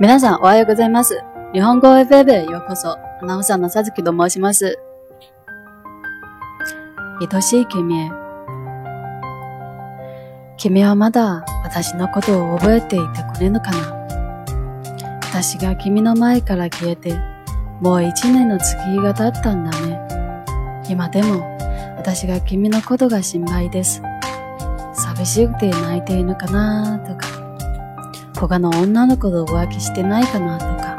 皆さん、おはようございます。日本語 FF へようこそ。アナウンサーのさずきと申します。愛しい君へ。君はまだ私のことを覚えていてくれぬかな？私が君の前から消えて、もう一年の月日が経ったんだね。今でも私が君のことが心配です。寂しくて泣いているかなとか、他の女の子と浮気してないかなとか。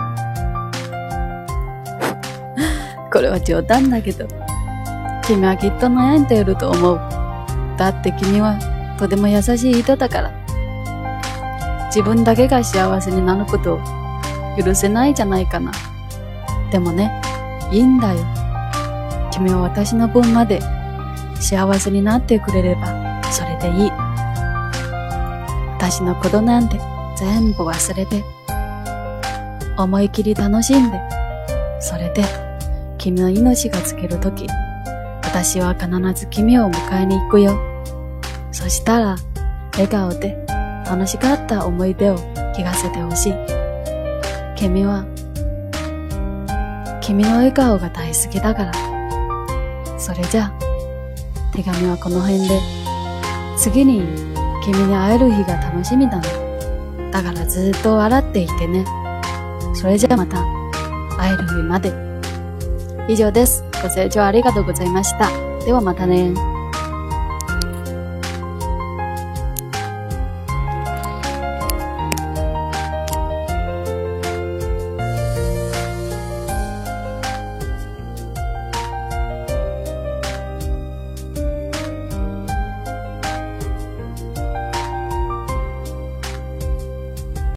これは冗談だけど、君はきっと悩んでいると思う。だって君はとても優しい人だから。自分だけが幸せになることを許せないじゃないかな。でもね、いいんだよ。君は私の分まで幸せになってくれればそれでいい。私のことなんて全部忘れて、思い切り楽しんで、それで君の命が尽きるとき、私は必ず君を迎えに行くよ。そしたら、笑顔で楽しかった思い出を聞かせてほしい。君は、君の笑顔が大好きだから。それじゃ、手紙はこの辺で、次に君に会える日が楽しみだね。だからずっと笑っていてね。それじゃあまた会える日まで。以上です。ご清聴ありがとうございました。ではまたね。